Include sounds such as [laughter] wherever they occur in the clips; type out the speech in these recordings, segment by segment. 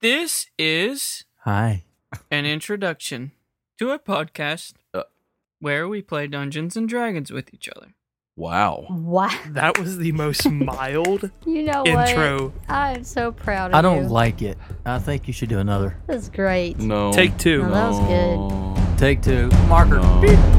This is Hi. an introduction to a podcast Uh. where we play Dungeons and Dragons with each other. Wow. Wow. That was the most [laughs] mild You know intro. what? I'm so proud of I don't you. like it. I think you should do another. That's great. No. Take two. No, that was good. Take two. Marker. No.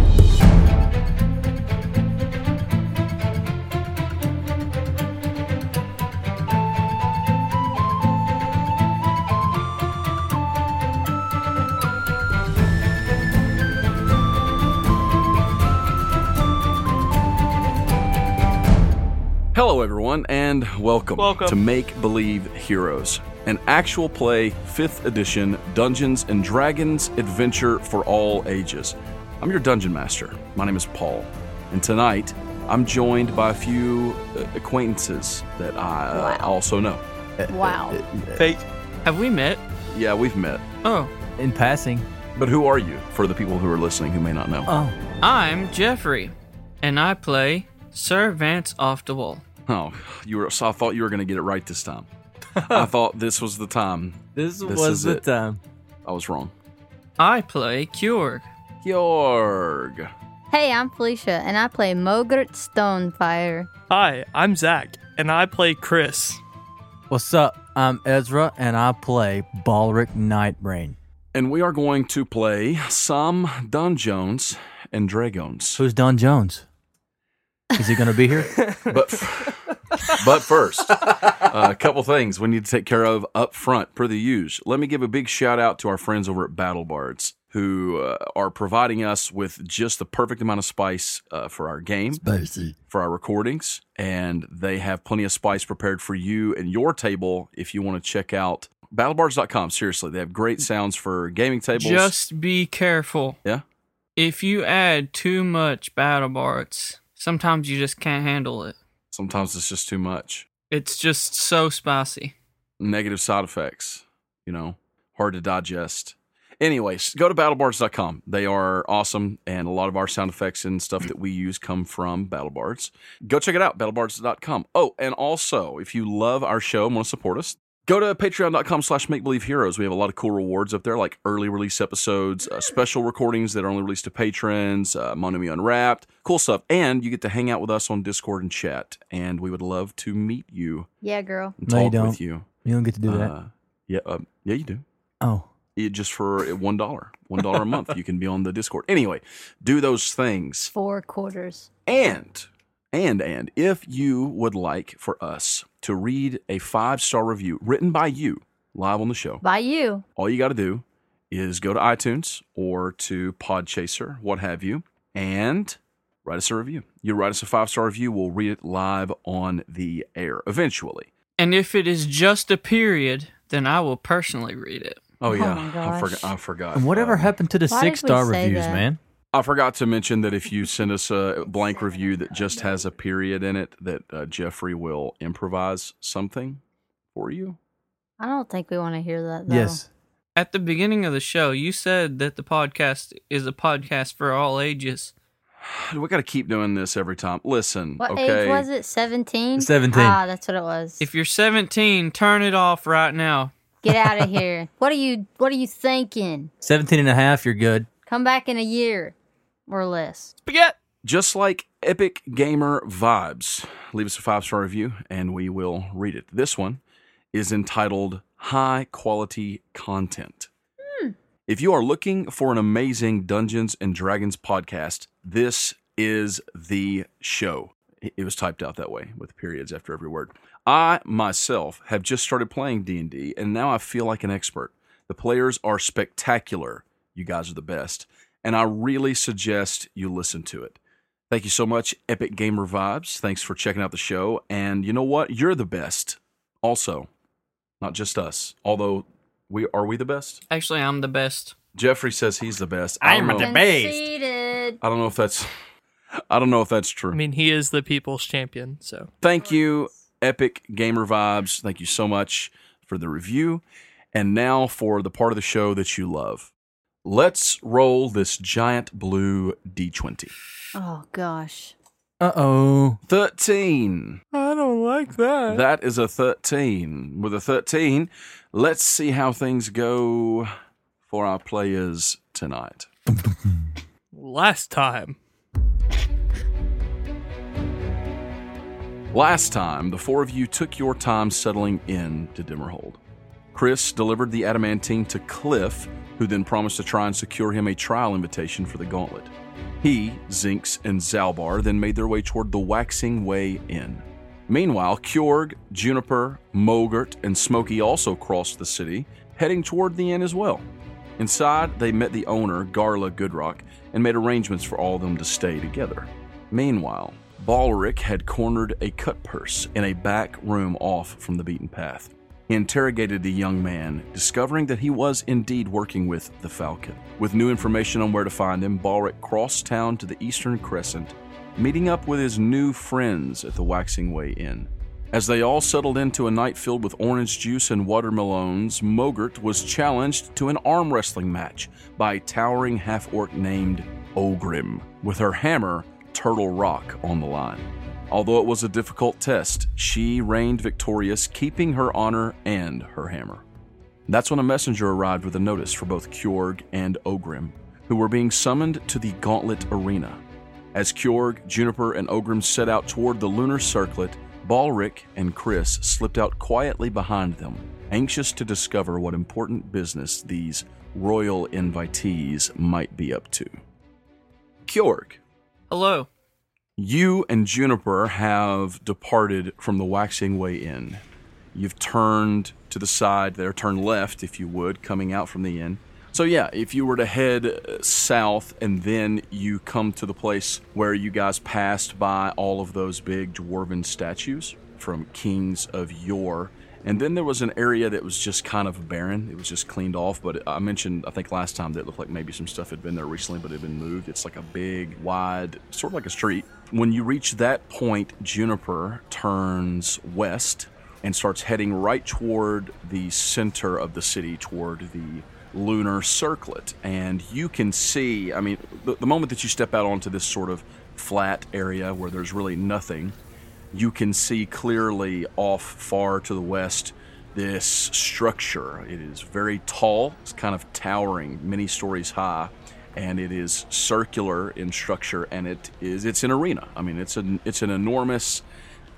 Everyone, and welcome, Welcome. to Make Believe Heroes, an actual play 5th edition Dungeons and Dragons adventure for all ages. I'm your dungeon master. My name is Paul, and tonight I'm joined by a few uh, acquaintances that I uh, Wow. also know. Wow. Fake. Have we met? Yeah, we've met. Oh, In passing. But who are you for the people who are listening who may not know? Oh. I'm Jeffrey, and I play Sir Vance Off the Wall. [laughs] Oh, you were. So I thought you were going to get it right this time. I [laughs] thought this was the time. This, This was the it. time. I was wrong. I play Kjorg. Jorg. Hey, I'm Felicia, and I play Mogert Stonefire. Hi, I'm Zach, and I play Chris. What's up? I'm Ezra, and I play Balric Nightbrain. And we are going to play some Don Jones and Dragons. Who's Don Jones? Is he going to be here? [laughs] But but first, uh, a couple things we need to take care of up front per the use. Let me give a big shout out to our friends over at Battle Bards who uh, are providing us with just the perfect amount of spice uh, for our game. Spicy. for our recordings, and they have plenty of spice prepared for you and your table if you want to check out battlebards.com. Seriously, they have great sounds for gaming tables. Just be careful. Yeah? If you add too much battle bards, sometimes you just can't handle it. Sometimes it's just too much. It's just so spicy. Negative side effects, you know, hard to digest. Anyways, go to battlebards.com. They are awesome, and a lot of our sound effects and stuff that we use come from BattleBards. Go check it out, battlebards.com. Oh, and also, if you love our show and want to support us, go to patreon.com slash make believe heroes. We have a lot of cool rewards up there, like early release episodes, uh, special recordings that are only released to patrons, uh, Monami Unwrapped, cool stuff. And you get to hang out with us on Discord and chat. And we would love to meet you Yeah, girl. and No, you talk don't. with you. You don't get to do that. Uh, yeah, um, yeah, you do. oh. It, just for one dollar, one dollar a [laughs] month, you can be on the Discord. Anyway, do those things, Four quarters. and and and if you would like for us to read a five star review written by you live on the show, By you. all you got to do is go to iTunes or to Podchaser, what have you, and write us a review. You write us a five star review, we'll read it live on the air eventually. And if it is just a period, then I will personally read it. Oh Oh yeah, my I gosh. forgot. I forgot. And whatever Um, happened to the why did we six star reviews, that? man? I forgot to mention that if you send us a blank review that just has a period in it, that uh, Jeffrey will improvise something for you. I don't think we want to hear that, though. Yes. At the beginning of the show, you said that the podcast is a podcast for all ages. We got to keep doing this every time. Listen, What okay. age was it? 17? 17. Ah, that's what it was. If you're 17, turn it off right now. Get out of [laughs] here. what are you What are you thinking? 17 and a half, you're good. Come back in a year or less. Spaghetti. Just like Epic Gamer Vibes, leave us a five star review and we will read it. This one is entitled High Quality Content. Hmm. If you are looking for an amazing Dungeons and Dragons podcast, this is the show. It was typed out that way with periods after every word. I myself have just started playing D&D and now I feel like an expert. The players are spectacular. You guys are the best, and I really suggest you listen to it. Thank you so much, Epic Gamer Vibes. Thanks for checking out the show. And you know what? You're the best. Also, not just us. Although we are we the best? Actually, I'm the best. Jeffrey says he's the best. I don't I'm know. the best. I don't know if that's I don't know if that's true. I mean, he is the people's champion, so. Thank you, Epic Gamer Vibes. Thank you so much for the review. And now for the part of the show that you love. Let's roll this giant blue D20. Oh, gosh. Uh oh. 13. I don't like that. That is a 13. With a 13, let's see how things go for our players tonight. Last time. Last time, the four of you took your time settling in to Dimmerhold. Chris delivered the adamantine to Cliff, who then promised to try and secure him a trial invitation for the gauntlet. He, Zinx, and Zalbar then made their way toward the Waxing Way Inn. Meanwhile, Kjorg, Juniper, Mogert, and Smokey also crossed the city, heading toward the inn as well. Inside, they met the owner, Garla Goodrock, and made arrangements for all of them to stay together. Meanwhile, Balric had cornered a cut purse in a back room off from the beaten path. He interrogated the young man, discovering that he was indeed working with the Falcon. With new information on where to find him, Balric crossed town to the Eastern Crescent, meeting up with his new friends at the Waxing Way Inn. As they all settled into a night filled with orange juice and watermelons, Mogert was challenged to an arm wrestling match by a towering half orc named Ogrim, with her hammer, Turtle Rock, on the line. Although it was a difficult test, she reigned victorious, keeping her honor and her hammer. That's when a messenger arrived with a notice for both Kjorg and Ogrim, who were being summoned to the Gauntlet Arena. As Kjorg, Juniper, and Ogrim set out toward the lunar circlet, Balric and Chris slipped out quietly behind them, anxious to discover what important business these royal invitees might be up to. Kjorg, Hello. You and Juniper have departed from the Waxing Way Inn. You've turned to the side there, turn left, if you would, coming out from the inn. So, yeah, if you were to head uh, south and then you come to the place where you guys passed by all of those big dwarven statues from kings of yore, and then there was an area that was just kind of barren. It was just cleaned off. But I mentioned, I think last time, that it looked like maybe some stuff had been there recently, but it had been moved. It's like a big, wide, sort of like a street. When you reach that point, Juniper turns west and starts heading right toward the center of the city, toward the lunar circlet. And you can see, I mean, the, the moment that you step out onto this sort of flat area where there's really nothing, you can see clearly off far to the west this structure. It is very tall, it's kind of towering, many stories high, and it is circular in structure and it is it's an arena. I mean, it's an it's an enormous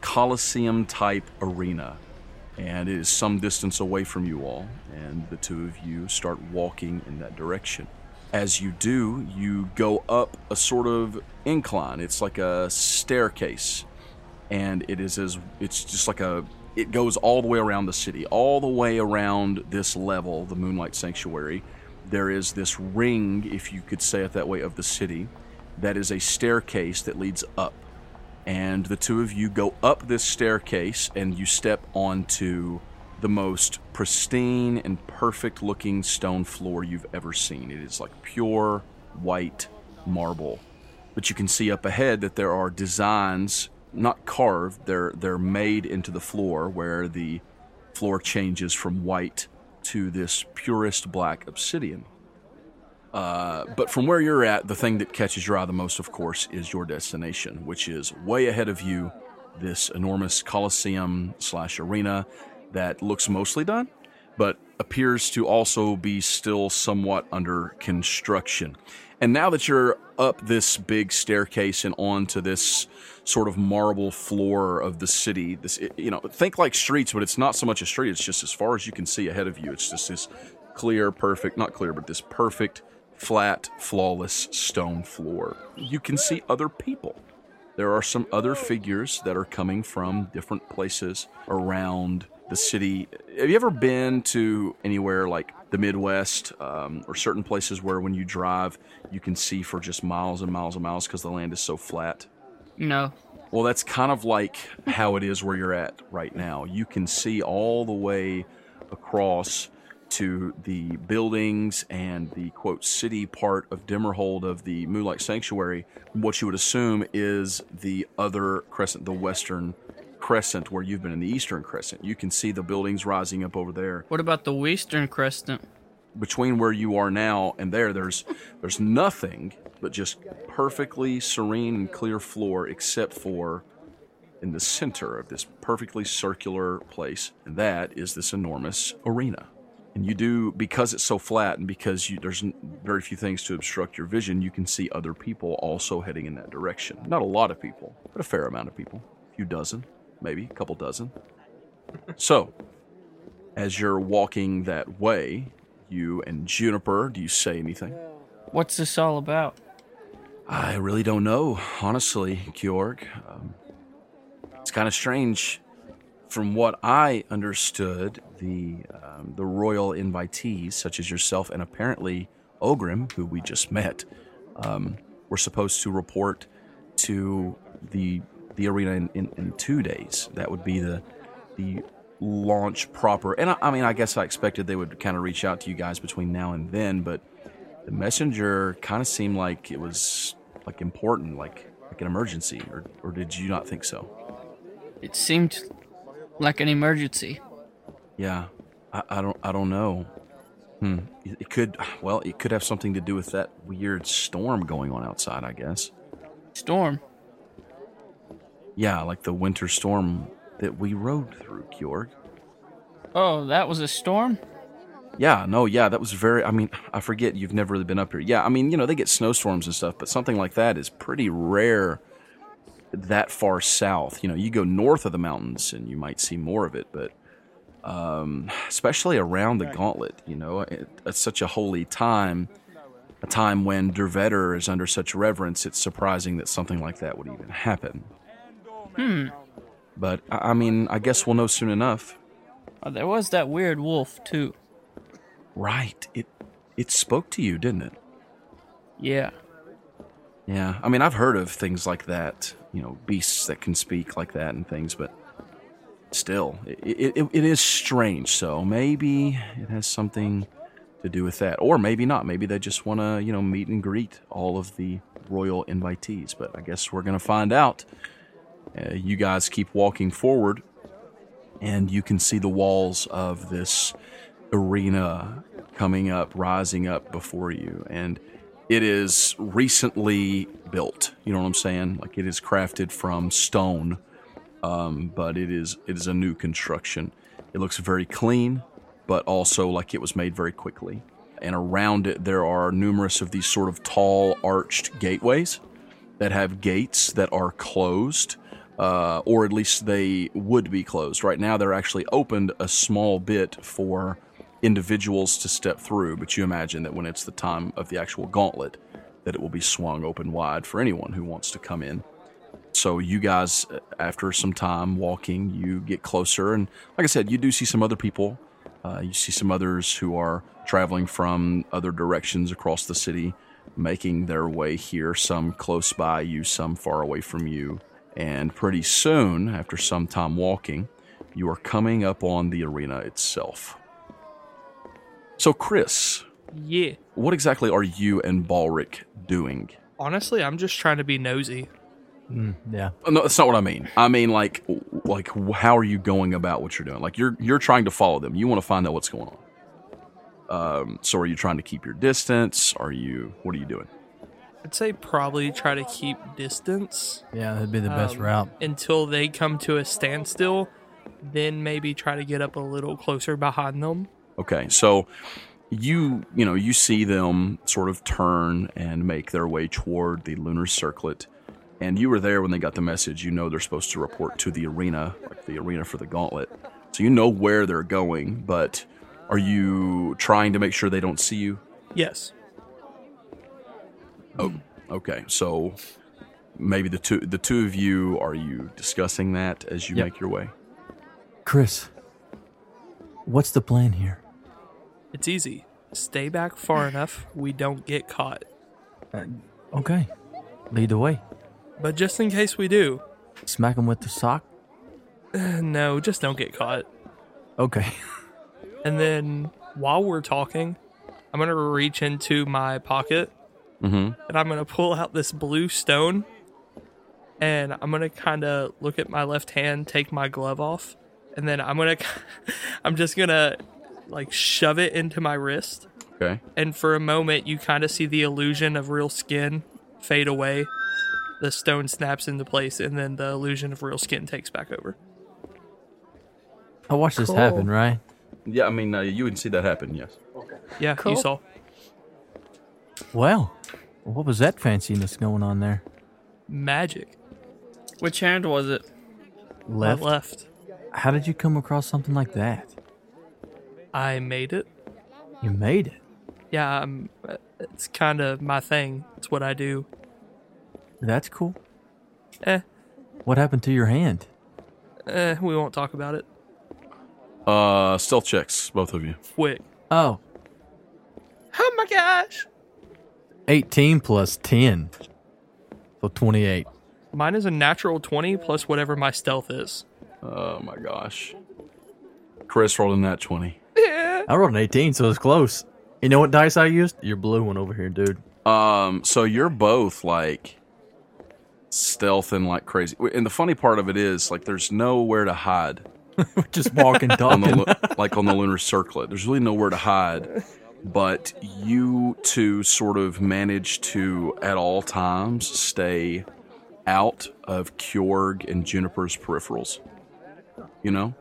coliseum type arena. And it is some distance away from you all, and the two of you start walking in that direction. As you do, you go up a sort of incline. It's like a staircase and it is as it's just like a it goes all the way around the city all the way around this level the moonlight sanctuary. There is this ring if you could say it that way of the city that is a staircase that leads up. And the two of you go up this staircase and you step onto the most pristine and perfect looking stone floor you've ever seen. It is like pure white marble. But you can see up ahead that there are designs not carved they're they're made into the floor where the floor changes from white to this purest black obsidian. Uh, but from where you're at the thing that catches your eye the most of course is your destination which is way ahead of you this enormous coliseum slash arena that looks mostly done but appears to also be still somewhat under construction and now that you're up this big staircase and onto this sort of marble floor of the city, this you know, think like streets, but it's not so much a street. It's just as far as you can see ahead of you. It's just this clear, perfect, not clear, but this perfect, flat, flawless stone floor. You can see other people. There are some other figures that are coming from different places around the city. Have you ever been to anywhere like the Midwest um, or certain places where when you drive, you can see for just miles and miles and miles because the land is so flat? No. Well, that's kind of like how it is where you're at right now. You can see all the way across to the buildings and the quote city part of Dimmerhold of the Moonlight Sanctuary. What you would assume is the other crescent, the western crescent, where you've been in the eastern crescent. You can see the buildings rising up over there. What about the Western Crescent? Between where you are now and there, there's there's nothing but just perfectly serene and clear floor, except for in the center of this perfectly circular place, and that is this enormous arena. And you do because it's so flat, and because you, there's very few things to obstruct your vision, you can see other people also heading in that direction. Not a lot of people, but a fair amount of people, a few dozen, maybe a couple dozen. So, as you're walking that way, you and Juniper, do you say anything? What's this all about? I really don't know, honestly, Kjorg. Um, it's kind of strange. From what I understood, the um, the royal invitees, such as yourself and apparently Ogrim, who we just met, um, were supposed to report to the the arena in, in, in two days. That would be the the launch proper. And I, I mean, I guess I expected they would kind of reach out to you guys between now and then, but the messenger kind of seemed like it was like important, like like an emergency, or or did you not think so? It seemed like an emergency. Yeah, I, I don't I don't know. Hmm. It it could well, it could have something to do with that weird storm going on outside. I guess. Storm. Yeah, like the winter storm that we rode through, Kjorg. Oh, that was a storm? Yeah, no, yeah, that was very. I mean, I forget you've never really been up here. Yeah, I mean, you know, they get snowstorms and stuff, but something like that is pretty rare that far south. You know, you go north of the mountains and you might see more of it, but um, especially around the gauntlet, you know, it, it's such a holy time, a time when Dervetter is under such reverence, it's surprising that something like that would even happen. Hmm. But, I I mean, I guess we'll know soon enough. Oh, there was that weird wolf, too. Right. It it spoke to you, didn't it? Yeah. Yeah. I mean, I've heard of things like that, you know, beasts that can speak like that and things, but still, it, it, it is strange. So maybe it has something to do with that. Or maybe not. Maybe they just want to, you know, meet and greet all of the royal invitees. But I guess we're going to find out. Uh, you guys keep walking forward, and you can see the walls of this arena coming up, rising up before you. And it is recently built. You know what I'm saying? Like it is crafted from stone, um, but it is it is a new construction. It looks very clean, but also like it was made very quickly. And around it, there are numerous of these sort of tall, arched gateways that have gates that are closed, uh, or at least they would be closed. Right now, they're actually opened a small bit for individuals to step through, but you imagine that when it's the time of the actual gauntlet, that it will be swung open wide for anyone who wants to come in. So you guys, after some time walking, you get closer, and like I said, you do see some other people. Uh, you see some others who are traveling from other directions across the city, making their way here. Some close by you, some far away from you. And pretty soon, after some time walking, you are coming up on the arena itself. So, Chris, Yeah. what exactly are you and Balric doing? Honestly, I'm just trying to be nosy. Mm, yeah. Uh, No, that's not what I mean. I mean, like, like, how are you going about what you're doing? Like, you're you're trying to follow them. You want to find out what's going on. Um, so, are you trying to keep your distance? Are you? What are you doing? I'd say probably try to keep distance Yeah, that'd be the best um, route. until they come to a standstill. Then maybe try to get up a little closer behind them. Okay, so you you know you see them sort of turn and make their way toward the lunar circlet, and you were there when they got the message. You know they're supposed to report to the arena, like the arena for the gauntlet. So you know where they're going, but are you trying to make sure they don't see you? Yes. Oh, okay. So maybe the two the two of you are you discussing that as you Yep. make your way? Chris, what's the plan here? It's easy. Stay back far enough we don't get caught. Uh, okay, lead the way. But just in case we do, Smack him with the sock. [sighs] no, just don't get caught. Okay. [laughs] And then while we're talking, I'm going to reach into my pocket Mm-hmm. and I'm going to pull out this blue stone and I'm going to kind of look at my left hand, take my glove off, and then I'm going [laughs] to I'm just going to like shove it into my wrist. Okay. And for a moment you kind of see the illusion of real skin fade away the stone snaps into place, and then the illusion of real skin takes back over. I watched this Cool. happen, right? Yeah, I mean, uh, you would see that happen, yes. Yeah, Cool. you saw. Well, what was that fanciness going on there? Magic. Which hand was it? My Left. left. How did you come across something like that? I made it. You made it. Yeah, I'm, uh, it's kind of my thing. It's what I do. That's cool. Eh, What happened to your hand? eh, we won't talk about it. Uh, stealth checks, both of you. Quick. Oh, Oh my gosh. 18 plus 10. So 28. Mine is a natural 20 plus whatever my stealth is. Oh my gosh. Chris rolled in that 20. Yeah. I rolled an 18, so it's close. You know what dice I used? Your blue one over here, dude. Um, so you're both like stealthing like crazy. And the funny part of it is, like, there's nowhere to hide [laughs] Just walking, on the like on the lunar circlet. There's really nowhere to hide. But you two sort of manage to, at all times, stay out of Kjorg and Juniper's peripherals. You know,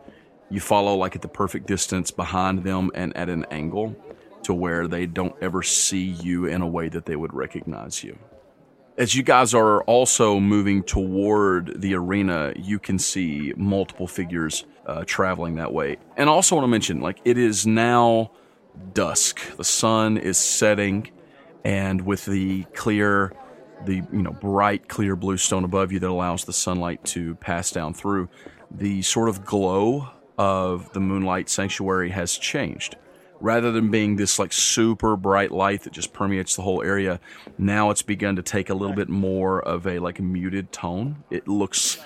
you follow like at the perfect distance behind them and at an angle to where they don't ever see you in a way that they would recognize you. As you guys are also moving toward the arena, you can see multiple figures uh, traveling that way. And I also want to mention, like, it is now dusk. The sun is setting, and with the clear, the you know bright, clear blue stone above you that allows the sunlight to pass down through, the sort of glow of the moonlight sanctuary has changed. Rather than being this like super bright light that just permeates the whole area, now it's begun to take a little bit more of a like muted tone. It looks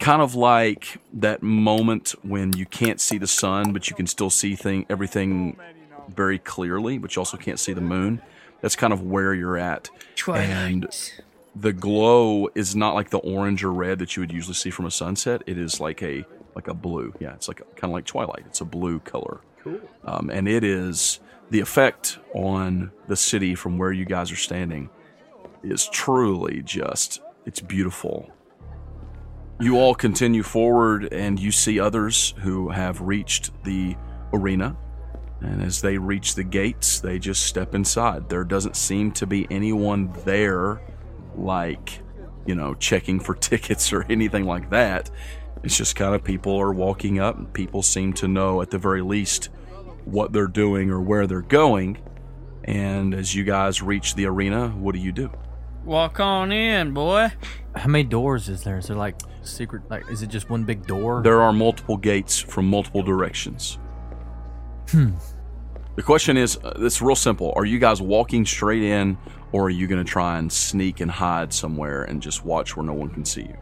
kind of like that moment when you can't see the sun, but you can still see thing everything very clearly, but you also can't see the moon. That's kind of where you're at. And the glow is not like the orange or red that you would usually see from a sunset. It is like a like a blue. Yeah, it's like kind of like twilight. It's a blue color. Cool. Um, and it is the effect on the city from where you guys are standing is truly just it's beautiful. You all continue forward and you see others who have reached the arena. And as they reach the gates, they just step inside. There doesn't seem to be anyone there, like, you know, checking for [laughs] tickets or anything like that. It's just kind of people are walking up, and people seem to know, at the very least, what they're doing or where they're going. And as you guys reach the arena, what do you do? Walk on in, boy. How many doors is there? Is there like secret? Like, is it just one big door? There are multiple gates from multiple directions. Hmm. The question is, uh, it's real simple. Are you guys walking straight in, or are you going to try and sneak and hide somewhere and just watch where no one can see you?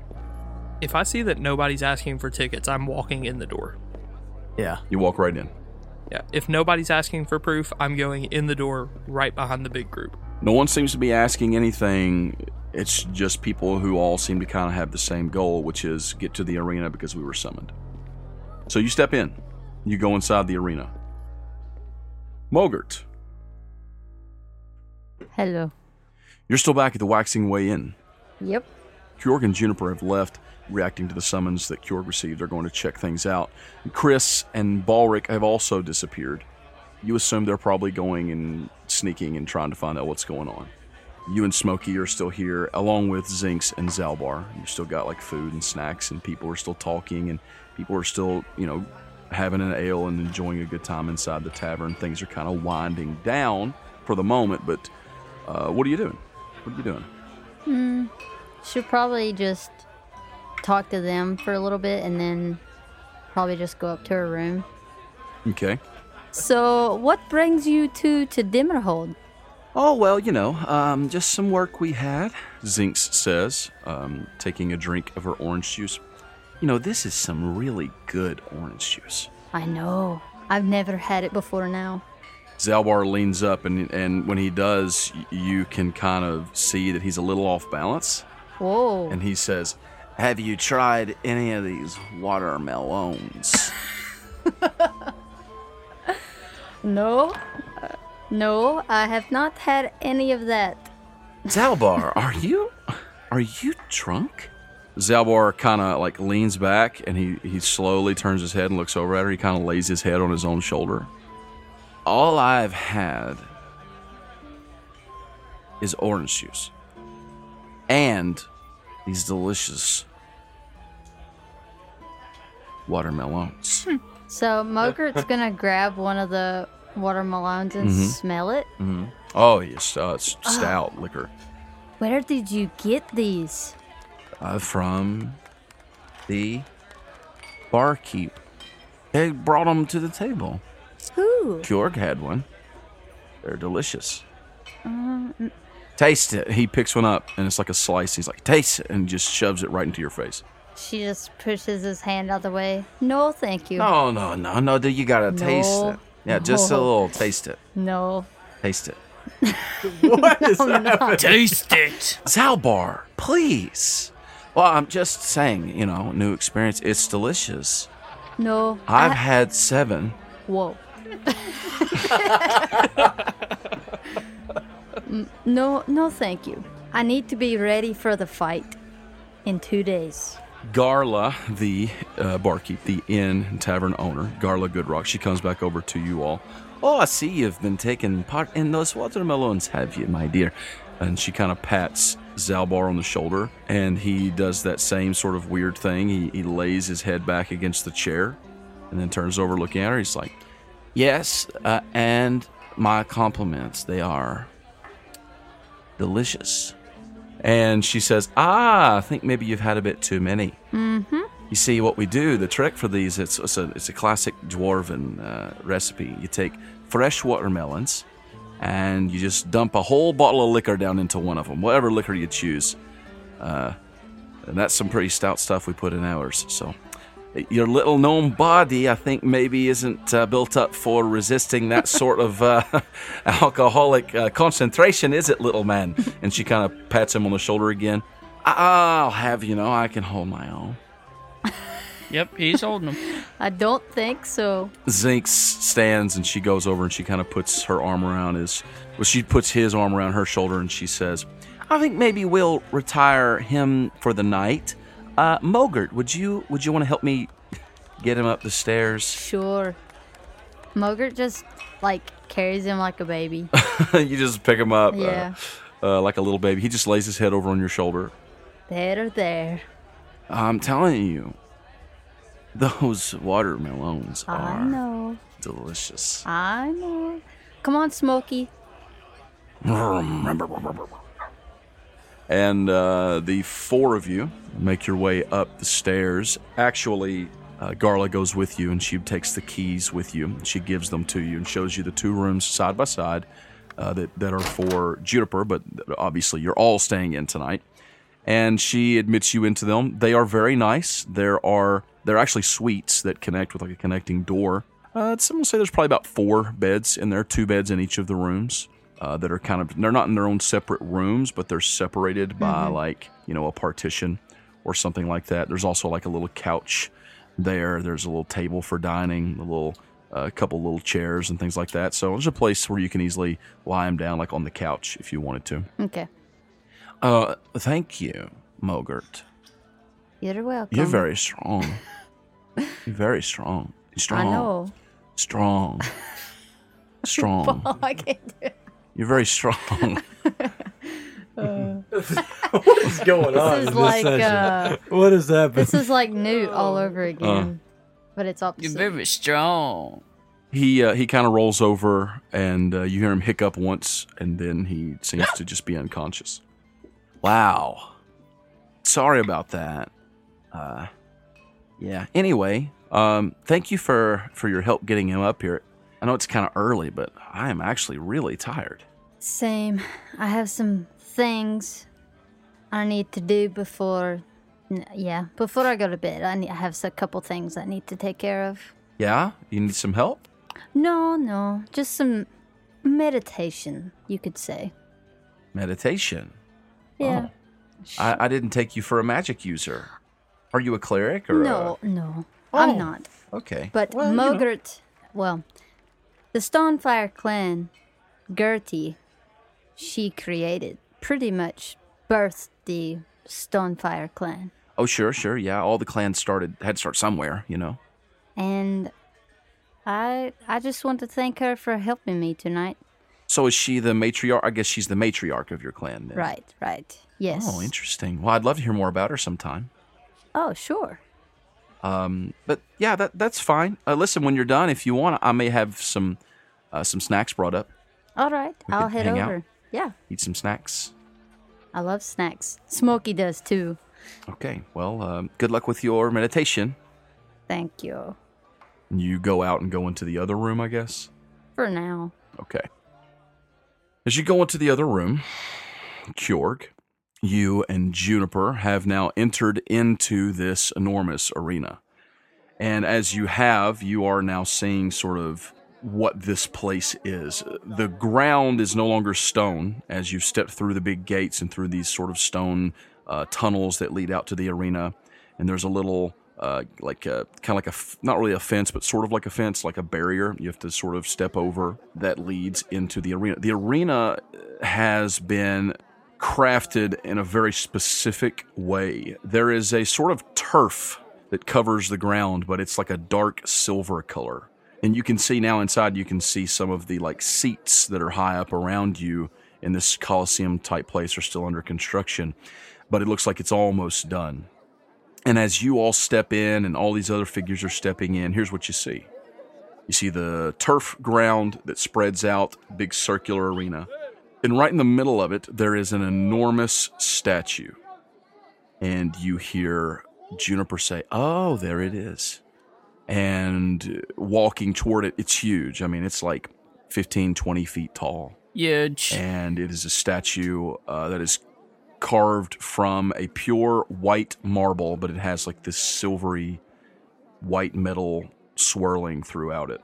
If I see that nobody's asking for tickets, I'm walking in the door. yeah. You walk right in. Yeah. If nobody's asking for proof, I'm going in the door right behind the big group. No one seems to be asking anything. It's just people who all seem to kind of have the same goal, which is get to the arena because we were summoned. So you step in. You go inside the arena. Mogert, Hello. you're still back at the Waxing Way Inn. Yep. Kjorg and Juniper have left, reacting to the summons that Kjorg received. They're going to check things out. Chris and Balric have also disappeared. You assume they're probably going and sneaking and trying to find out what's going on. You and Smokey are still here, along with Zinx and Zalbar. You still got like food and snacks, and people are still talking, and people are still, you know, having an ale and enjoying a good time inside the tavern. Things are kind of winding down for the moment, but uh, what are you doing? What are you doing? Hmm. Should probably just talk to them for a little bit and then probably just go up to her room. Okay. So, what brings you to to Dimmerhold? Oh, well, you know, um, just some work we had, Zinx says, um, taking a drink of her orange juice. You know, this is some really good orange juice. I know. I've never had it before now. Zalbar leans up, and, and when he does, you can kind of see that he's a little off balance. Whoa. And he says, Have you tried any of these watermelons? [laughs] No. Uh, no, I have not had any of that. Zalbar, are you? Are you drunk? Zalbar kind of like leans back and he, he slowly turns his head and looks over at her. He kind of lays his head on his own shoulder. All I've had is orange juice and these delicious watermelons. So Mogert's gonna grab one of the watermelons and Mhm. smell it. Oh, yes, uh, it's stout liquor Where did you get these? Uh, from the barkeep. They brought them to the table. Who? Kjorg had one. They're delicious. Taste it. He picks one up and it's like a slice. He's like, taste it, and just shoves it right into your face. She just pushes his hand out the way. No, thank you. No, no, no, no. dude, You gotta taste No. it. Yeah, just a No. little taste it. No. Taste it. [laughs] What is I'm. Taste it. Zalbar, please. Well, I'm just saying, you know, new experience. It's delicious. No. I've I- had seven. Whoa. [laughs] No, no, thank you. I need to be ready for the fight in two days. Garla, the uh, barkeep, the inn and tavern owner, Garla Goodrock, she comes back over to you all. Oh, I see you've been taking part in those watermelons, have you, my dear? And she kind of pats Zalbar on the shoulder, and he does that same sort of weird thing. He, he lays his head back against the chair and then turns over looking at her. He's like, Yes, uh, and my compliments. They are delicious. And she says, Ah, I think maybe you've had a bit too many. Mm-hmm. You see, what we do, the trick for these, it's, it's, a, it's a classic dwarven uh, recipe. You take fresh watermelons and you just dump a whole bottle of liquor down into one of them, whatever liquor you choose. Uh, and that's some pretty stout stuff we put in ours. So your little gnome body, I think, maybe isn't uh, built up for resisting that [laughs] sort of uh, [laughs] alcoholic uh, concentration, is it, little man? [laughs] And she kind of pats him on the shoulder again. I'll have you know, I can hold my own. Yep, he's holding them. [laughs] I don't think so. Zinx stands and she goes over and she kind of puts her arm around his. Well, she puts his arm around her shoulder and she says, "I think maybe we'll retire him for the night. Uh, Mogert, would you would you want to help me get him up the stairs? Sure. Mogert just like carries him like a baby. [laughs] you just pick him up, uh, Yeah. uh, like a little baby. He just lays his head over on your shoulder. there, there. I'm telling you, [laughs] those watermelons I are know. delicious. I know. Come on, Smokey. And uh, the four of you make your way up the stairs. Actually, uh, Garla goes with you and she takes the keys with you. She gives them to you and shows you the two rooms side by side uh, that, that are for Juniper, but obviously you're all staying in tonight. And she admits you into them. They are very nice. There are they're actually suites that connect with like a connecting door. Uh, I'm say there's probably about four beds in there, two beds in each of the rooms uh, that are kind of they're not in their own separate rooms, but they're separated by like you know a partition or something like that. There's also like a little couch there. There's a little table for dining, a little a couple little chairs and things like that. So there's a place where you can easily lie them down, like on the couch, if you wanted to. Okay. Uh, thank you, Mogert. You're welcome. You're very strong. You're very strong. Strong. I know. Strong. Strong. [laughs] Oh, I can't do it. You're very strong. [laughs] What's going on? This is in like session? uh, what is happening? this is like Newt all over again, but it's You're very strong. he uh, he kind of rolls over, and uh, you hear him hiccup once, and then he seems to just be unconscious. Wow. Sorry about that. Uh, yeah. Anyway, um, thank you for for your help getting him up here. I know it's kind of early, but I am actually really tired. Same. I have some things I need to do before. Yeah, before I go to bed. I, need, I have a couple things I need to take care of. Yeah. You need some help. No, no, just some meditation, you could say. Meditation. Yeah. I, I didn't take you for a magic user. Are you a cleric or? No, no, Oh. I'm not. Okay. But Well, you know. Mogert, well, the Stonefire clan, Gertie, she created, pretty much birthed the Stonefire clan. Oh, sure, sure. Yeah, all the clans started had to start somewhere, you know. And I I just want to thank her for helping me tonight. So is she the matriarch? I guess she's the matriarch of your clan then. Right, right. Yes. Oh, interesting. Well, I'd love to hear more about her sometime. Oh, sure. Um, but yeah, that that's fine. Uh, listen, when you're done, if you want, I may have some uh, some snacks brought up. All right. We I'll head hang out. over. Yeah. Eat some snacks. I love snacks. Smokey does too. Okay. Well, um, good luck with your meditation. Thank you. You go out and go into the other room, I guess. For now. Okay. As you go into the other room, [sighs] Kjorg, you and Juniper have now entered into this enormous arena. And as you have, you are now seeing sort of what this place is. The ground is no longer stone as you've stepped through the big gates and through these sort of stone uh, tunnels that lead out to the arena. And there's a little, uh, like a kind of like a not really a fence, but sort of like a fence, like a barrier. You have to sort of step over that leads into the arena. The arena has been crafted in a very specific way. There is a sort of turf that covers the ground, but it's like a dark silver color. And you can see now inside, you can see some of the like seats that are high up around you in this Coliseum type place are still under construction, but it looks like it's almost done. And as you all step in and all these other figures are stepping in, here's what you see. You see the turf ground that spreads out, big circular arena. And right in the middle of it, there is an enormous statue. And you hear Juniper say, Oh, there it is. And walking toward it, it's huge. I mean, it's like 15, 20 feet tall. Huge. And it is a statue uh, that is carved from a pure white marble, but it has like this silvery white metal swirling throughout it.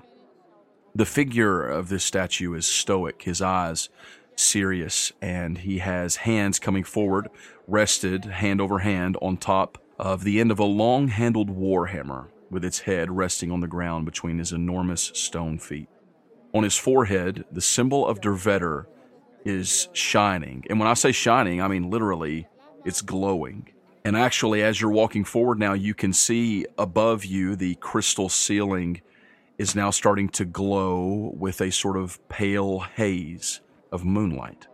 The figure of this statue is stoic, his eyes serious, and he has hands coming forward, rested hand over hand on top of the end of a long handled warhammer, with its head resting on the ground between his enormous stone feet. On his forehead, the symbol of Dervetter is shining. And when I say shining, I mean literally, it's glowing. And actually, as you're walking forward now, you can see above you the crystal ceiling is now starting to glow with a sort of pale haze of moonlight.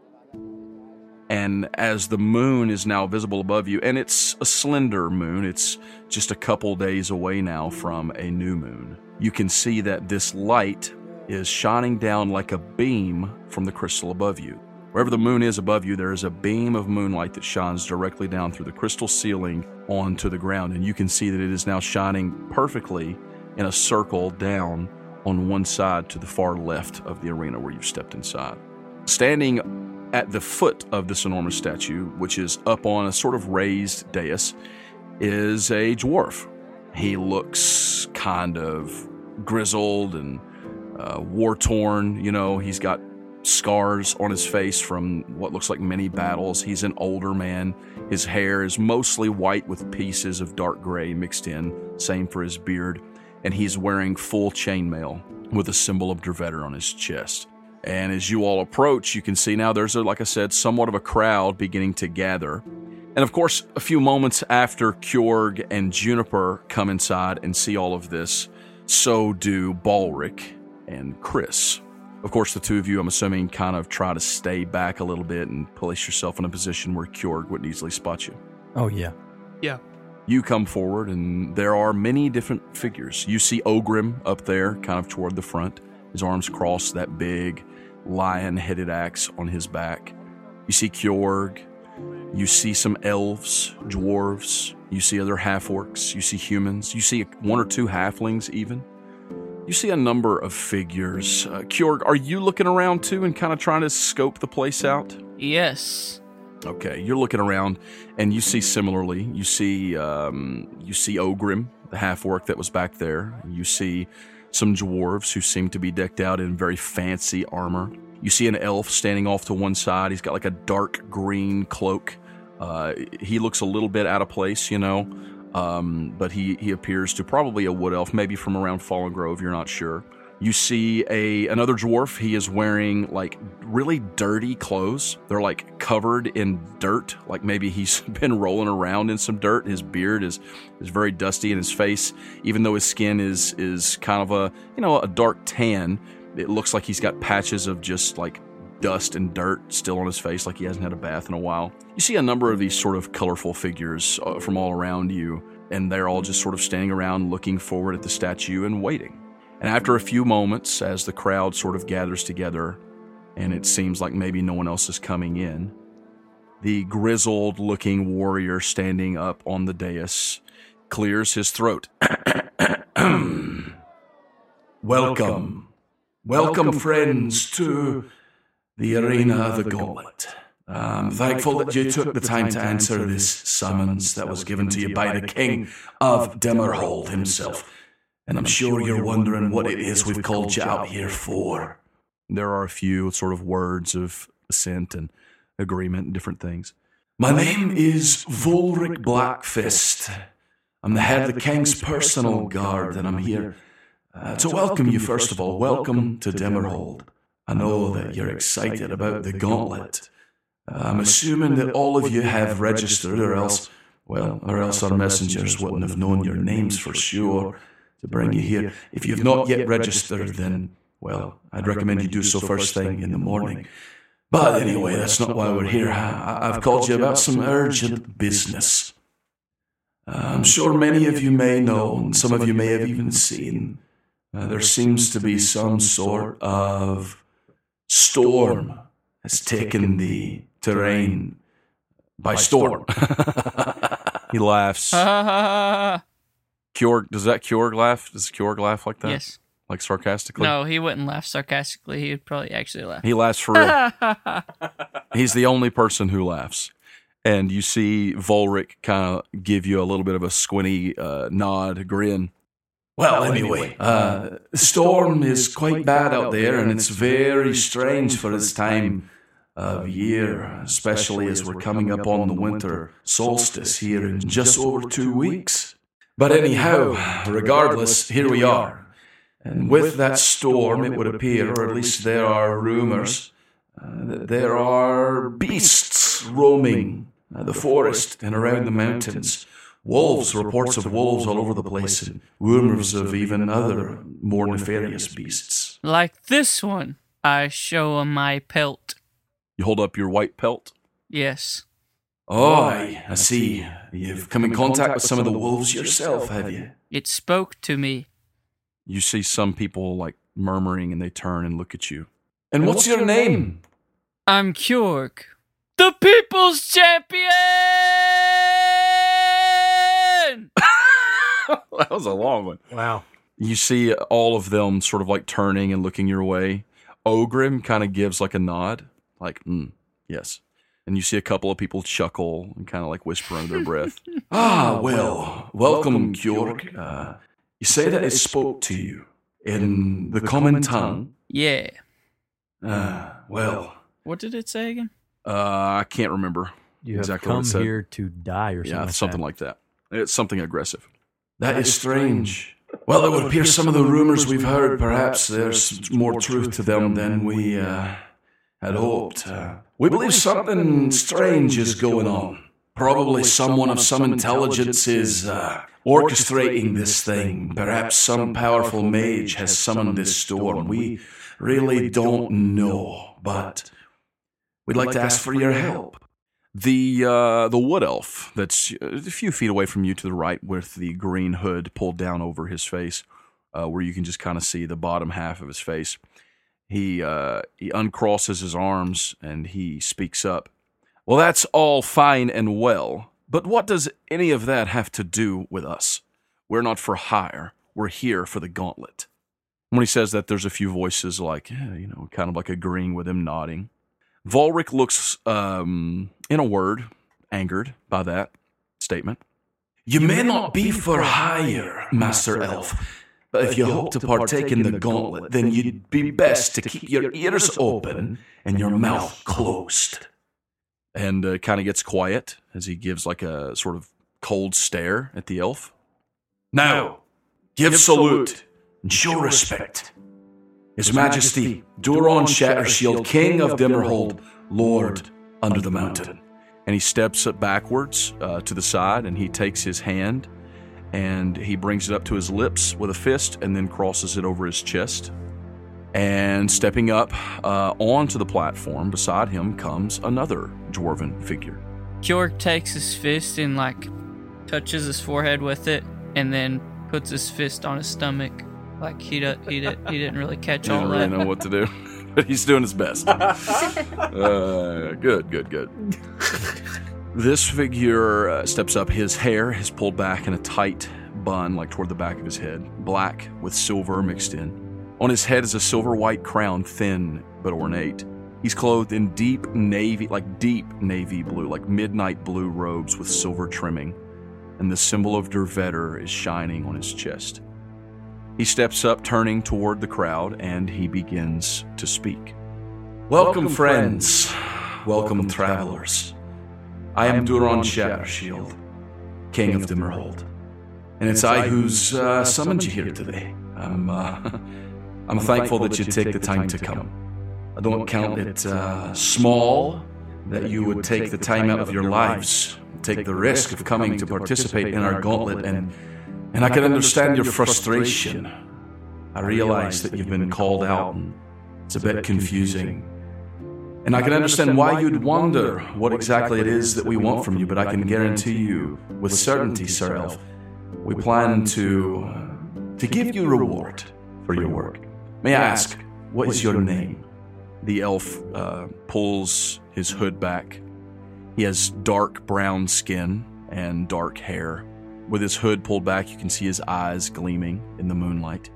And as the moon is now visible above you, and it's a slender moon, it's just a couple days away now from a new moon, you can see that this light is shining down like a beam from the crystal above you. Wherever the moon is above you, there is a beam of moonlight that shines directly down through the crystal ceiling onto the ground. And you can see that it is now shining perfectly in a circle down on one side to the far left of the arena where you've stepped inside. Standing at the foot of this enormous statue, which is up on a sort of raised dais, is a dwarf. He looks kind of grizzled and uh, war torn. You know, he's got scars on his face from what looks like many battles. He's an older man. His hair is mostly white with pieces of dark gray mixed in, same for his beard. And he's wearing full chainmail with a symbol of Dervetter on his chest. And as you all approach, you can see now there's, a, like I said, somewhat of a crowd beginning to gather. And of course, a few moments after Kjorg and Juniper come inside and see all of this, so do Balric and Chris. Of course, the two of you, I'm assuming, kind of try to stay back a little bit and place yourself in a position where Kjorg wouldn't easily spot you. Oh, yeah. Yeah. You come forward, and there are many different figures. You see Ogrim up there, kind of toward the front, his arms crossed, that big lion headed axe on his back. You see Kjorg. You see some elves, dwarves. You see other half orcs. You see humans. You see one or two halflings, even. You see a number of figures. Uh, Kjorg, are you looking around too and kind of trying to scope the place out? Yes. Okay, you're looking around, and you see similarly. You see, um, you see Ogrim, the half orc that was back there. You see some dwarves who seem to be decked out in very fancy armor. You see an elf standing off to one side. He's got like a dark green cloak. Uh, he looks a little bit out of place, you know, um, but he he appears to probably a wood elf, maybe from around Fallen Grove. You're not sure. You see a another dwarf. He is wearing like really dirty clothes. They're like covered in dirt, like maybe he's [laughs] been rolling around in some dirt. His beard is is very dusty, and his face, even though his skin is is kind of a you know a dark tan, it looks like he's got patches of just like dust and dirt still on his face, like he hasn't had a bath in a while. You see a number of these sort of colorful figures uh, from all around you, and they're all just sort of standing around looking forward at the statue and waiting. And after a few moments, as the crowd sort of gathers together, and it seems like maybe no one else is coming in, the grizzled looking warrior standing up on the dais clears his throat. [clears throat] Welcome. Welcome, friends, to the arena of the gauntlet. I'm thankful that you took the time to answer this summons that was given to you by the King of Demerhold himself. And I'm sure you're wondering what it is we've called you out here for. There are a few sort of words of assent and agreement and different things. My name is Volric Blackfist. I'm the head of the King's personal guard, and I'm here uh, to welcome you, first of all. Welcome to Demerhold. I know that you're excited about the gauntlet. Uh, I'm assuming that all of you have registered, or else, well, or else our messengers wouldn't have known your names for sure to bring you here. If you've not yet registered, then, well, I'd recommend you do so first thing in the morning. But anyway, that's not why we're here. I- I've called you about some urgent business. Uh, I'm sure many of you may know, and some of you may have even seen, uh, there seems to be some sort of storm has taken the terrain by storm. he laughs. [laughs] Kjorg, does that Kjorg laugh? Does Kjorg laugh like that? yes. Like sarcastically? No, he wouldn't laugh sarcastically. He would probably actually laugh. He laughs for real. [laughs] He's the only person who laughs. And you see Volric kind of give you a little bit of a squinty uh, nod, grin. Well, anyway, uh, the storm is quite bad out there, and it's very strange for this time of year, especially as we're coming up on the winter solstice here in just over two weeks. But anyhow, regardless, here we are. And with that storm, it would appear, or at least there are rumors, uh, that there are beasts roaming uh, the forest and around the mountains. Wolves, reports of wolves all over the place, and rumors of even other more nefarious beasts. like this one. I show him my pelt. You hold up your white pelt. Yes. Oh, I, I see. You've come in contact with some of the wolves yourself, have you? It spoke to me. You see some people like murmuring and they turn and look at you. And what's your name? I'm Kjorg, the people's champion! [laughs] that was a long one. Wow. You see all of them sort of like turning and looking your way. Ogrim kind of gives like a nod, like, mm, yes. And you see a couple of people chuckle and kind of like whisper under their breath. [laughs] ah, well, welcome, Kjorg. Uh, you say that it spoke to you in the common tongue. yeah. Uh, well, What did it say again? uh, I can't remember. You have Exactly what come it said. here to die or something. Yeah, like something that. like that. It's something aggressive. That is strange. Well, it would appear some of the rumors we've heard, perhaps there's more truth to them than we uh, had hoped. Uh, we believe something strange is going on. Probably someone of some intelligence is uh, orchestrating this thing. Perhaps some powerful mage has summoned this storm. We really don't know, but we'd like to ask for your help. The uh, the wood elf that's a few feet away from you to the right, with the green hood pulled down over his face, uh, where you can just kind of see the bottom half of his face. He uh, he uncrosses his arms and he speaks up. Well, that's all fine and well, but what does any of that have to do with us? We're not for hire. We're here for the gauntlet. When he says that, there's a few voices like, yeah, you know, kind of like agreeing with him, nodding. Volric looks, um, in a word, angered by that statement. You may not be for hire, Master Elf, but if you hope to partake in the gauntlet, then you'd be best to keep your ears open and your mouth closed. And uh, kind of gets quiet as he gives like a sort of cold stare at the elf. Now, give salute and show respect. His Majesty, Duron Shattershield, King of Dimmerhold, Lord under the mountain. And he steps up backwards uh, to the side and he takes his hand and he brings it up to his lips with a fist and then crosses it over his chest. And stepping up uh, onto the platform beside him comes another dwarven figure. Kjorg takes his fist and like touches his forehead with it, and then puts his fist on his stomach, like he did, he did, he didn't really catch [laughs] He all doesn't really that. know what to do, [laughs] but he's doing his best. [laughs] uh, good, good, good. This figure uh, steps up. His hair is pulled back in a tight bun, like toward the back of his head, black with silver mixed in. On his head is a silver white crown, thin but ornate. He's clothed in deep navy, like deep navy blue, like midnight blue robes with silver trimming, and the symbol of Dervetter is shining on his chest. He steps up, turning toward the crowd, and he begins to speak. Welcome, friends. Welcome, travelers. I am Duron Shattershield, King of Dimmerhold. And it's I who's uh, summoned you here today. I'm, uh, [laughs] I'm thankful that you take the time to come. I don't count it uh, small that you would take the time out of your lives, take the risk of coming to participate in our gauntlet, and, and I can understand your frustration. I realize that you've been called out, and it's a bit confusing. And I can understand why you'd wonder what exactly it is that we want from you, but I can guarantee you with certainty, Sir Elf, we plan to to give you reward for your work. May I ask, what is your name? The elf uh, pulls his hood back. He has dark brown skin and dark hair. With his hood pulled back, you can see his eyes gleaming in the moonlight.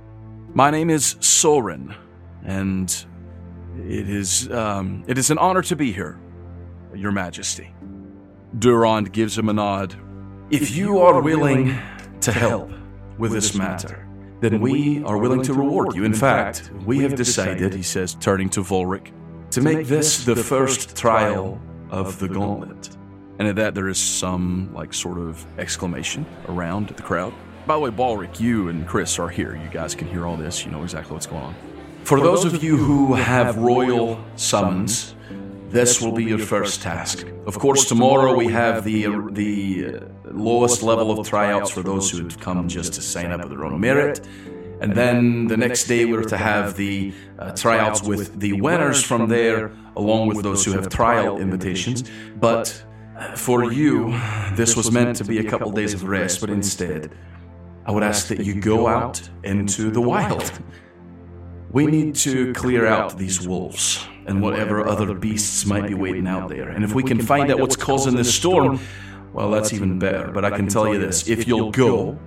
My name is Soren, and it is um, it is an honor to be here, Your Majesty. Duron gives him a nod. If you are willing to help with this matter, then we are willing to reward you. In fact, we have decided, he says, turning to Volric, to make this the first trial of the gauntlet. And at that, there is some, like, sort of exclamation around the crowd. By the way, Balric, you and Chris are here. You guys can hear all this. You know exactly what's going on. For those of you who have royal summons, this will be your first task. Of course, tomorrow we have the the uh, lowest level of tryouts for those who have come just to sign up with their own merit. And then the next day we're to have the uh, tryouts with the winners from there, along with those who have trial invitations. But for you, this was meant to be a couple days of rest, but instead, I would ask that you go out into the wild. We need to clear out these wolves and whatever other beasts might be waiting out there. And if we can find out what's causing this storm, well, that's even better. But I can tell you this if you'll go,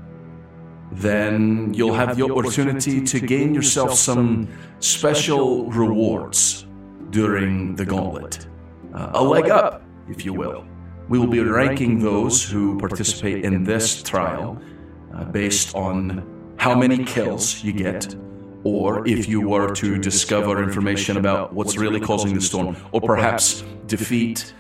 then you'll have the opportunity to gain yourself some special rewards during the gauntlet. Uh, a leg up, if you will. We will be ranking those who participate in this trial uh, based on how many kills you get, or if you were to discover information about what's really causing the storm, or perhaps defeat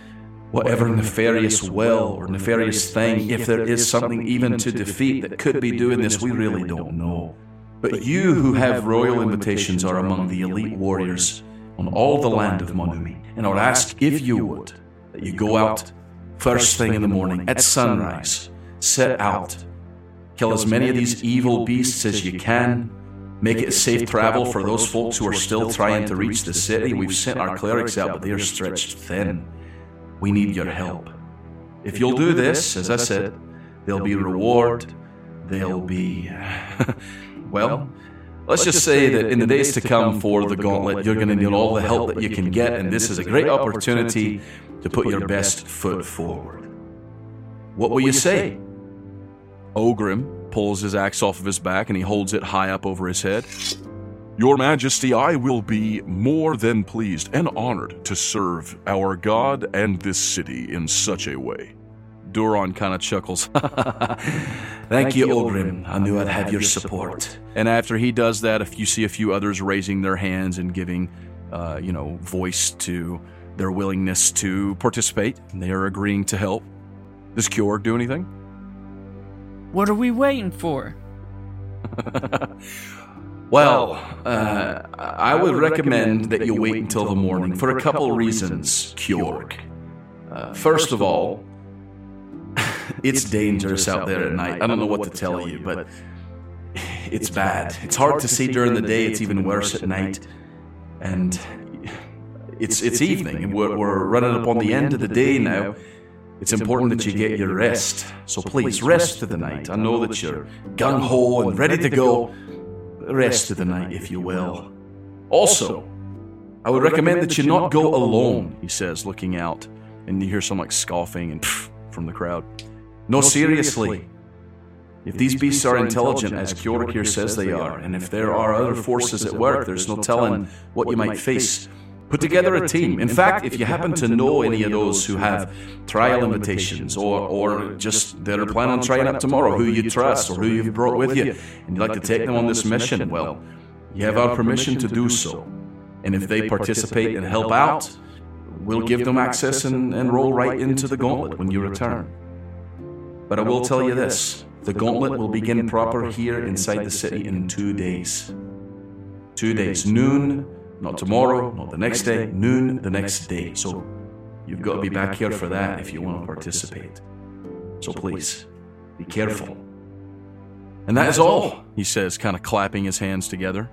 whatever nefarious will or nefarious thing, if there is something even to defeat that could be doing this, we really don't know. But you who have royal invitations are among the elite warriors on all the land of Monumi, and I would ask if you would that you go out first thing in the morning at sunrise, set out, kill as many of these evil beasts as you can, Make it safe travel for those folks who are still trying to reach the city. We've sent our clerics out, but they are stretched thin. We need your help. If you'll do this, as I said, there'll be reward. There'll be. [laughs] well, let's just say that in the days to come for the gauntlet, you're going to need all the help that you can get, and this is a great opportunity to put your best foot forward. What will you say? Ogrim pulls his axe off of his back and he holds it high up over his head. Your Majesty, I will be more than pleased and honored to serve our God and this city in such a way. Duron kind of chuckles. [laughs] Thank you, Ogrim. I knew I'd have your support. And after he does that, if you see a few others raising their hands and giving, uh, you know, voice to their willingness to participate, they are agreeing to help. Does Kjorg do anything? What are we waiting for? [laughs] Well, uh, I would recommend that you wait until the morning for a couple reasons, Kjorg. Uh, first of all, [laughs] it's dangerous out there at night. I don't know what to tell you, but [laughs] it's bad. It's hard to see during the day. It's even worse at night. And it's it's evening, and we're, we're running up on the end of the day now. It's important that you get your rest. So please rest for the night. I know that you're gung ho and ready to go. Rest for the night, if you will. Also, I would recommend that you not go alone. He says, looking out, and you hear some like scoffing and from the crowd. No, seriously. If these beasts are intelligent, as here says they are, and if there are other forces at work, there's no telling what you might face. Put together a team. In fact, if you happen to know any of those who have trial invitations or, or just that are planning on trying up tomorrow, who you trust or who you've brought with you, and you'd like to take them on this mission, well, you have our permission to do so. And if they participate and help out, we'll give them access and, and roll right into the gauntlet when you return. But I will tell you this the gauntlet will begin proper here inside the city in two days. Two days, noon, not tomorrow, not the next day, noon the next day. So you've got to be back here for that if you want to participate. So please, be careful. And that is all, he says, kind of clapping his hands together.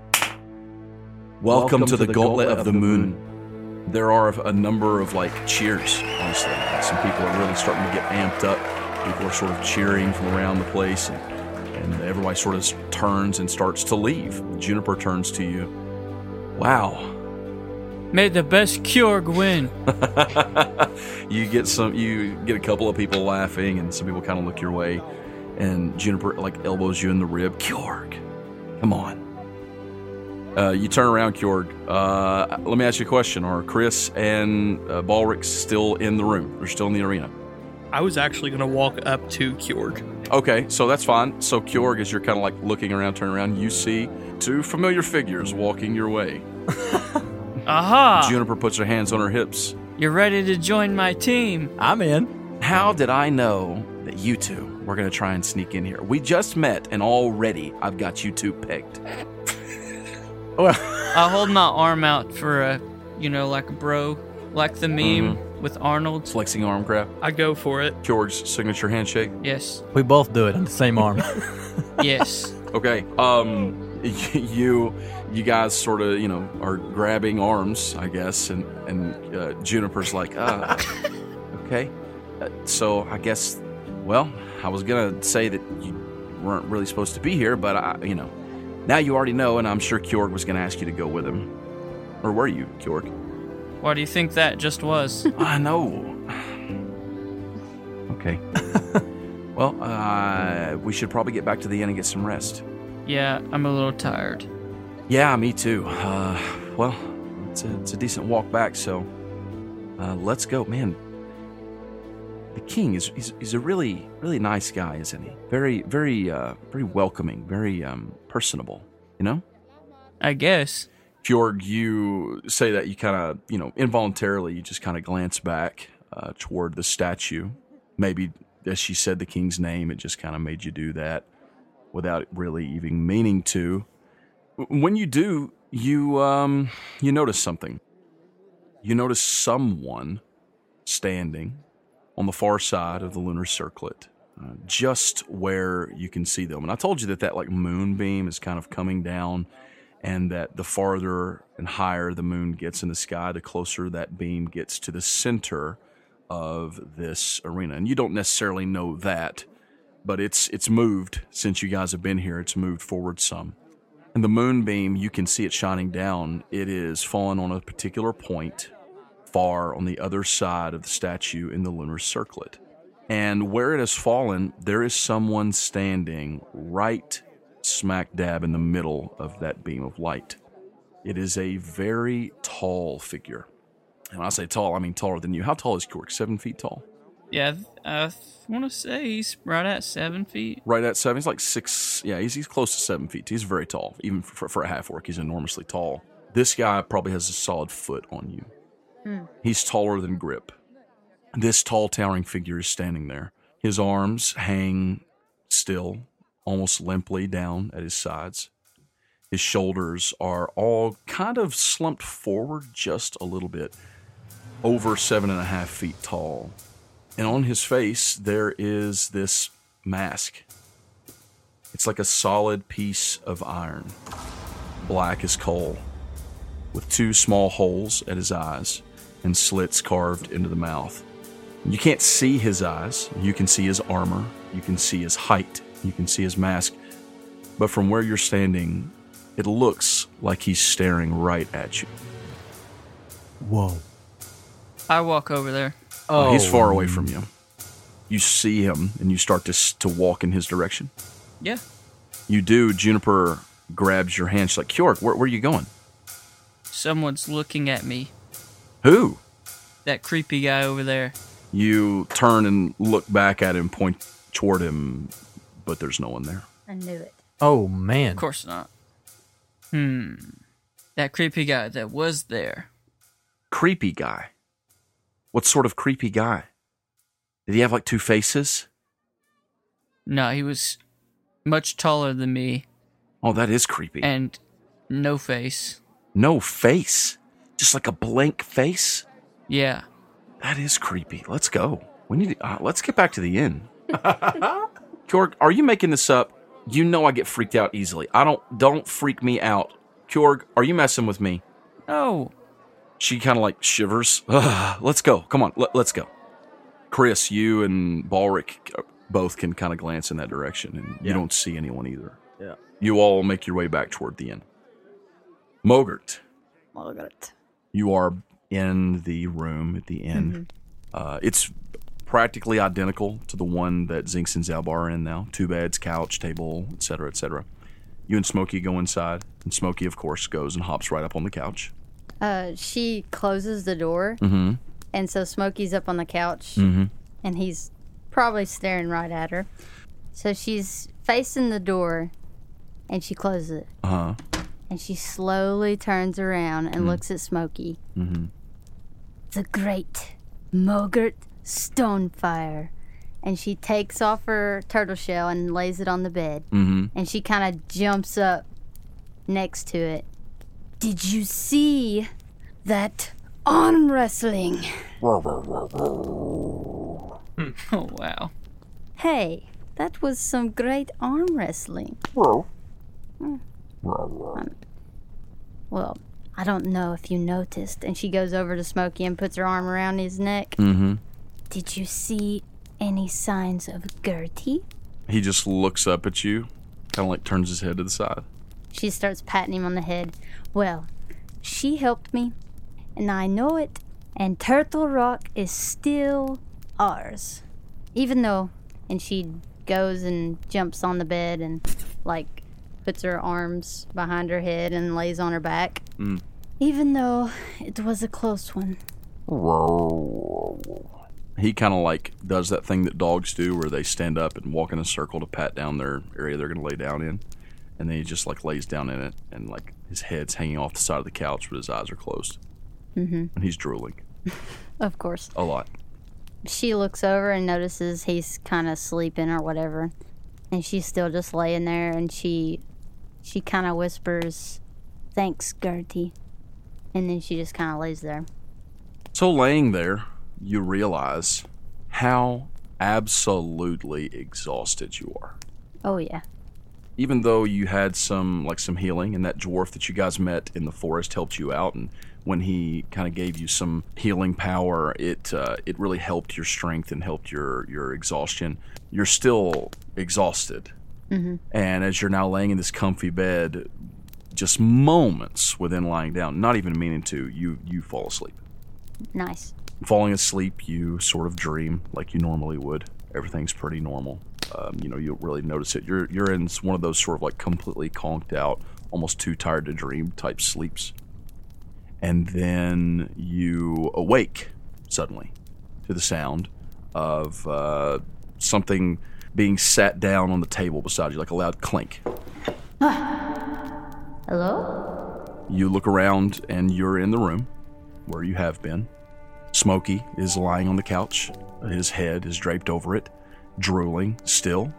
Welcome to the Gauntlet of the Moon. There are a number of like cheers, honestly. Some people are really starting to get amped up. People are sort of cheering from around the place, and, and everybody sort of turns and starts to leave. Juniper turns to you. Wow, May the best Kjorg win. [laughs] you get some you get a couple of people laughing and some people kind of look your way and juniper like elbows you in the rib. Kjorg come on. Uh, you turn around kjorg uh, let me ask you a question. Are chris and uh, balric still in the room? They're still in the arena? I was actually going to walk up to Kjorg. okay so that's fine. So kjorg as you're kind of like looking around turning around you see two familiar figures walking your way [laughs] Aha! juniper puts her hands on her hips You're ready to join my team. I'm in. How did I know that you two were going to try and sneak in here? We just met, and already I've got you two picked. [laughs] Well, I hold my arm out for a, you know, like a bro, like the meme with Arnold. Flexing arm grab. I go for it. George's signature handshake. Yes, we both do it on the same arm. [laughs] yes. Okay. Um, [laughs] you, you guys sort of, you know, are grabbing arms, I guess, and and uh, Juniper's like, uh, [laughs] okay. Uh, so I guess, well, I was gonna say that you weren't really supposed to be here, but I, you know, now you already know, and I'm sure Kjorg was gonna ask you to go with him, or were you, Kjorg? Why do you think that just was? [laughs] I know. Okay. well, uh, we should probably get back to the inn and get some rest. Yeah, I'm a little tired. Yeah, me too. Uh, well, it's a, it's a decent walk back, so uh, let's go. Man, the king is he's, he's a really really nice guy, isn't he? Very very uh, very welcoming, very um, personable. You know. I guess. Fjord, you say that you kind of, you know, involuntarily, you just kind of glance back uh, toward the statue. Maybe as she said the king's name, it just kind of made you do that without really even meaning to. When you do, you um, you notice something. You notice someone standing on the far side of the lunar circlet, uh, just where you can see them. And I told you that that like moonbeam is kind of coming down and that the farther and higher the moon gets in the sky, the closer that beam gets to the center of this arena. And you don't necessarily know that, but it's it's moved since you guys have been here. It's moved forward some. And the moonbeam, you can see it shining down. It is falling on a particular point far on the other side of the statue in the lunar circlet. And where it has fallen, there is someone standing right smack dab in the middle of that beam of light. It is a very tall figure. And when I say tall, I mean taller than you. How tall is Kjorg? Seven feet tall? Yeah, I want to say he's right at seven feet. Right at seven. He's like six. Yeah, he's, he's close to seven feet. He's very tall. Even for, for a half orc, he's enormously tall. This guy probably has a solid foot on you. Hmm. He's taller than Grip. This tall, towering figure is standing there. His arms hang still, almost limply down at his sides. His shoulders are all kind of slumped forward just a little bit, over seven and a half feet tall. And on his face, there is this mask. It's like a solid piece of iron, black as coal, with two small holes at his eyes and slits carved into the mouth. You can't see his eyes. You can see his armor. You can see his height. You can see his mask. But from where you're standing, it looks like he's staring right at you. Whoa. I walk over there. Oh, He's far away from you. You see him and you start to, to walk in his direction. Yeah. You do. Juniper grabs your hand. She's like, Kjorg, where, where are you going? Someone's looking at me. Who? That creepy guy over there. You turn and look back at him, point toward him, but there's no one there. I knew it. Oh man. Of course not. Hmm. That creepy guy that was there. Creepy guy. What sort of creepy guy? Did he have like two faces? No, he was much taller than me Oh, that is creepy. and no face. no face. Just like a blank face? Yeah. That is creepy. Let's go. We need to, uh, let's get back to the inn. [laughs] Kjorg, are you making this up? You know I get freaked out easily. I don't don't freak me out. Kjorg, are you messing with me? No. She kind of like shivers. [sighs] Let's go. Come on, let, let's go. Chris, you and Balric uh, both can kind of glance in that direction, and you don't see anyone either. Yeah. You all make your way back toward the inn. Mogert, Margaret. you are in the room at the inn. Uh, it's practically identical to the one that Zinks and Zalbar are in now. Two beds, couch, table, etc., etc. You and Smokey go inside, and Smokey, of course, goes and hops right up on the couch. Uh, she closes the door, Mm-hmm. and so Smokey's up on the couch, Mm-hmm. and he's probably staring right at her. So she's facing the door, and she closes it, Uh huh. and she slowly turns around and looks at Smokey. Mm-hmm. The great Mogert Stonefire. And she takes off her turtle shell and lays it on the bed. Mm-hmm. And she kind of jumps up next to it. Did you see that arm wrestling? [laughs] Oh, wow. Hey, that was some great arm wrestling. Hmm. Um, Well, I don't know if you noticed. And she goes over to Smokey and puts her arm around his neck. Mm-hmm. Did you see any signs of Gertie? He just looks up at you, kind of like turns his head to the side. She starts patting him on the head. Well, she helped me, and I know it, and Turtle Rock is still ours. Even though, and she goes and jumps on the bed and, like, puts her arms behind her head and lays on her back. Mm. Even though it was a close one. He kind of like does that thing that dogs do where they stand up and walk in a circle to pat down their area they're going to lay down in. And then he just like lays down in it and like his head's hanging off the side of the couch but his eyes are closed. Mm-hmm. And he's drooling [laughs] Of course. a lot. She looks over and notices he's kind of sleeping or whatever. And she's still just laying there and she she kind of whispers, "Thanks, Gertie." And then she just kind of lays there. So laying there, you realize how absolutely exhausted you are. Oh yeah. Even though you had some like some healing and that dwarf that you guys met in the forest helped you out and when he kind of gave you some healing power it uh, it really helped your strength and helped your your exhaustion you're still exhausted Mhm. and as you're now laying in this comfy bed just moments within lying down not even meaning to you you fall asleep Nice. falling asleep, you sort of dream like you normally would. Everything's pretty normal. Um, you know, you don't really notice it. You're you're in one of those sort of like completely conked out, almost too tired to dream type sleeps, and then you awake suddenly to the sound of uh, something being sat down on the table beside you, like a loud clink. [gasps] Hello? You look around and you're in the room where you have been. Smokey is lying on the couch. His head is draped over it, drooling still.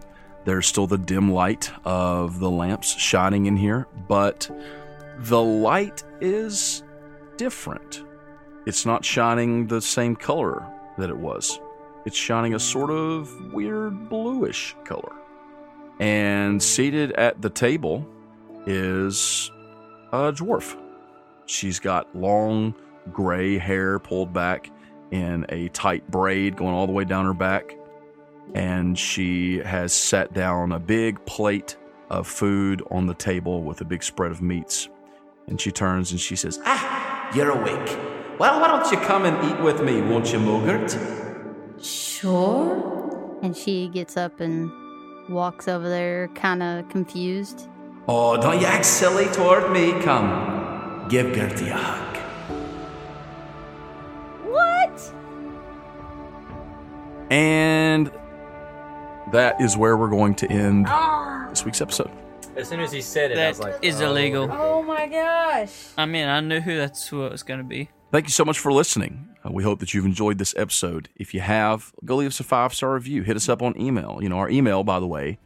There's still the dim light of the lamps shining in here, but the light is different. It's not shining the same color that it was. It's shining a sort of weird bluish color. And seated at the table is a dwarf. She's got long gray hair pulled back in a tight braid going all the way down her back. And she has set down a big plate of food on the table with a big spread of meats. And she turns and she says, Ah, you're awake. Well, why don't you come and eat with me, won't you, Mogert? Sure. And she gets up and walks over there, kind of confused. Oh, don't you act silly toward me. Come, give Gertie a hug. What? and that is where we're going to end this week's episode. As soon as he said it, I was like, is oh. illegal. Oh my gosh. I mean, I knew who that's who it was going to be. Thank you so much for listening. Uh, we hope that you've enjoyed this episode. If you have, go leave us a five star review. Hit us up on email. You know, our email, by the way,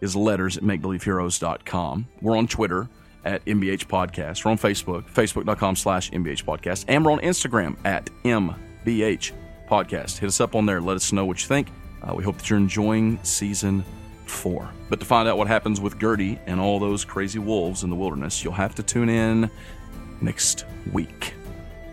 is letters at makebelieveheroes.com. We're on Twitter at MBH Podcast. We're on Facebook, facebook.com slash MBH Podcast. And we're on Instagram at MBH Podcast. Hit us up on there. Let us know what you think. Uh, we hope that you're enjoying season four. But to find out what happens with Gertie and all those crazy wolves in the wilderness, you'll have to tune in next week.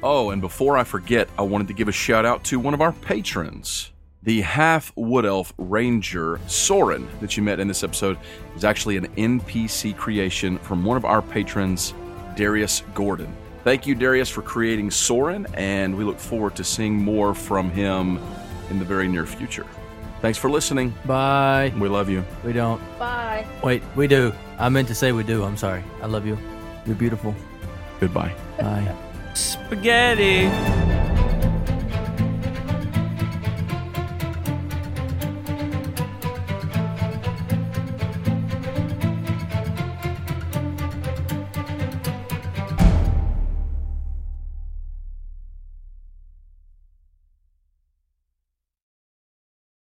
Oh, and before I forget, I wanted to give a shout out to one of our patrons. The half wood elf ranger Soren that you met in this episode is actually an NPC creation from one of our patrons, Darius Gordon. Thank you, Darius, for creating Soren, and we look forward to seeing more from him in the very near future. Thanks for listening. Bye. We love you. We don't. Bye. Wait, we do. I meant to say we do. I'm sorry. I love you. You're beautiful. Goodbye. Bye. Spaghetti.